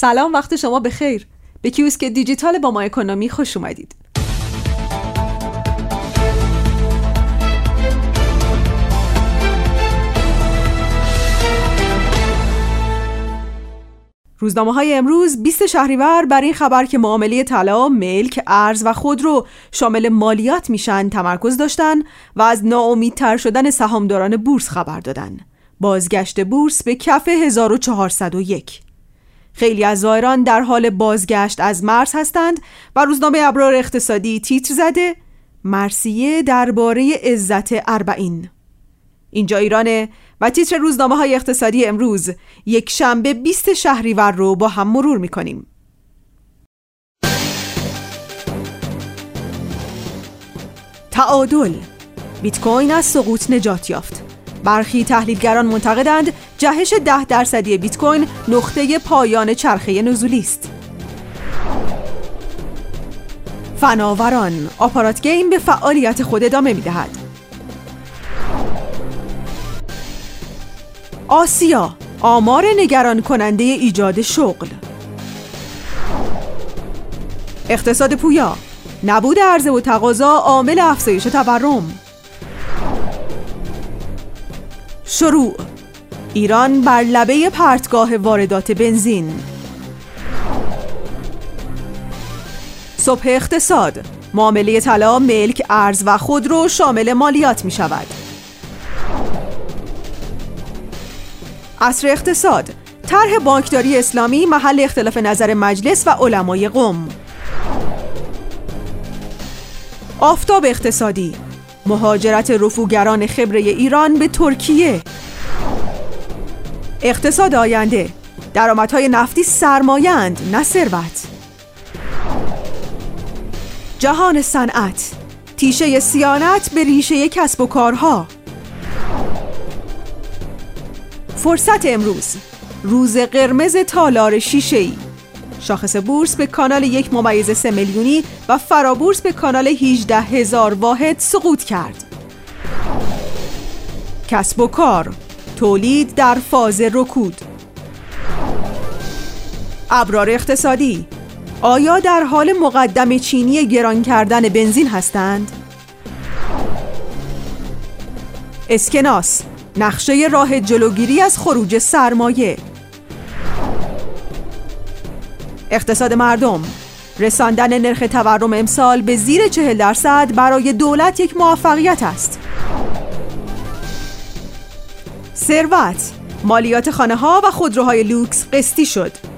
سلام وقت شما بخیر. به کیوسک دیجیتال با ما اکونومی خوش اومدید. روزنامه های امروز 20 شهریور بر این خبر که معامله طلا، ملک، ارز و خودرو شامل مالیات میشن تمرکز داشتن و از ناامیدتر شدن سهامداران بورس خبر دادن. بازگشت بورس به کف 1401 خیلی از زائران در حال بازگشت از مرز هستند و روزنامه ابرار اقتصادی تیتر زده مرسیه درباره عزت اربعین. اینجا ایرانه و تیتر روزنامه های اقتصادی امروز یک شنبه 20 شهریور رو با هم مرور می‌کنیم. تعادل. بیت کوین از سقوط نجات یافت. برخی تحلیلگران معتقدند جهش ده درصدی بیت کوین نقطه پایان چرخه نزولی است. فناوران آپارات گیم به فعالیت خود ادامه می دهد. آسیا آمار نگران کننده ایجاد شغل اقتصاد پویا نبود عرضه و تقاضا عامل افزایش تورم شروع. ایران بر لبه پرتگاه واردات بنزین. صبح اقتصاد. معامله طلا ملک ارز و خودرو شامل مالیات می شود. عصر اقتصاد. طرح بانکداری اسلامی محل اختلاف نظر مجلس و علمای قم آفتاب اقتصادی. مهاجرت رفوگران خبره ایران به ترکیه. اقتصاد آینده. درآمدهای نفتی سرمایند نه ثروت. جهان صنعت. تیشه سیانت به ریشه کسب و کارها. فرصت امروز. روز قرمز تالار شیشه ای شاخص بورس به کانال یک ممیز سه میلیونی و فرابورس به کانال 18 هزار واحد سقوط کرد. کسب و کار تولید در فاز رکود. ابرار اقتصادی آیا در حال مقدم چینی گران کردن بنزین هستند؟ اسکناس نقشه راه جلوگیری از خروج سرمایه. اقتصاد مردم. رساندن نرخ تورم امسال به زیر چهل درصد برای دولت یک موفقیت است. ثروت. مالیات خانه ها و خودروهای لوکس قسطی شد.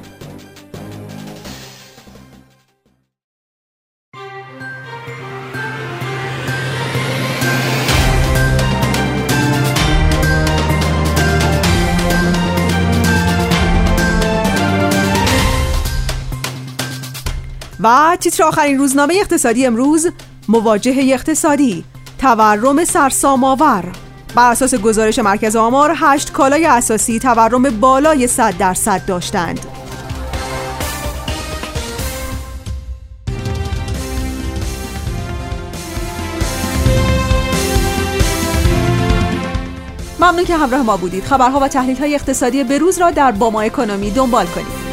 و تیتر آخرین روزنامه اقتصادی امروز مواجهه اقتصادی تورم سرسام آور بر اساس گزارش مرکز آمار هشت کالای اساسی تورم بالای 100 درصد داشتند. ممنون که همراه ما بودید. خبرها و تحلیل های اقتصادی بروز را در باما اکونومی دنبال کنید.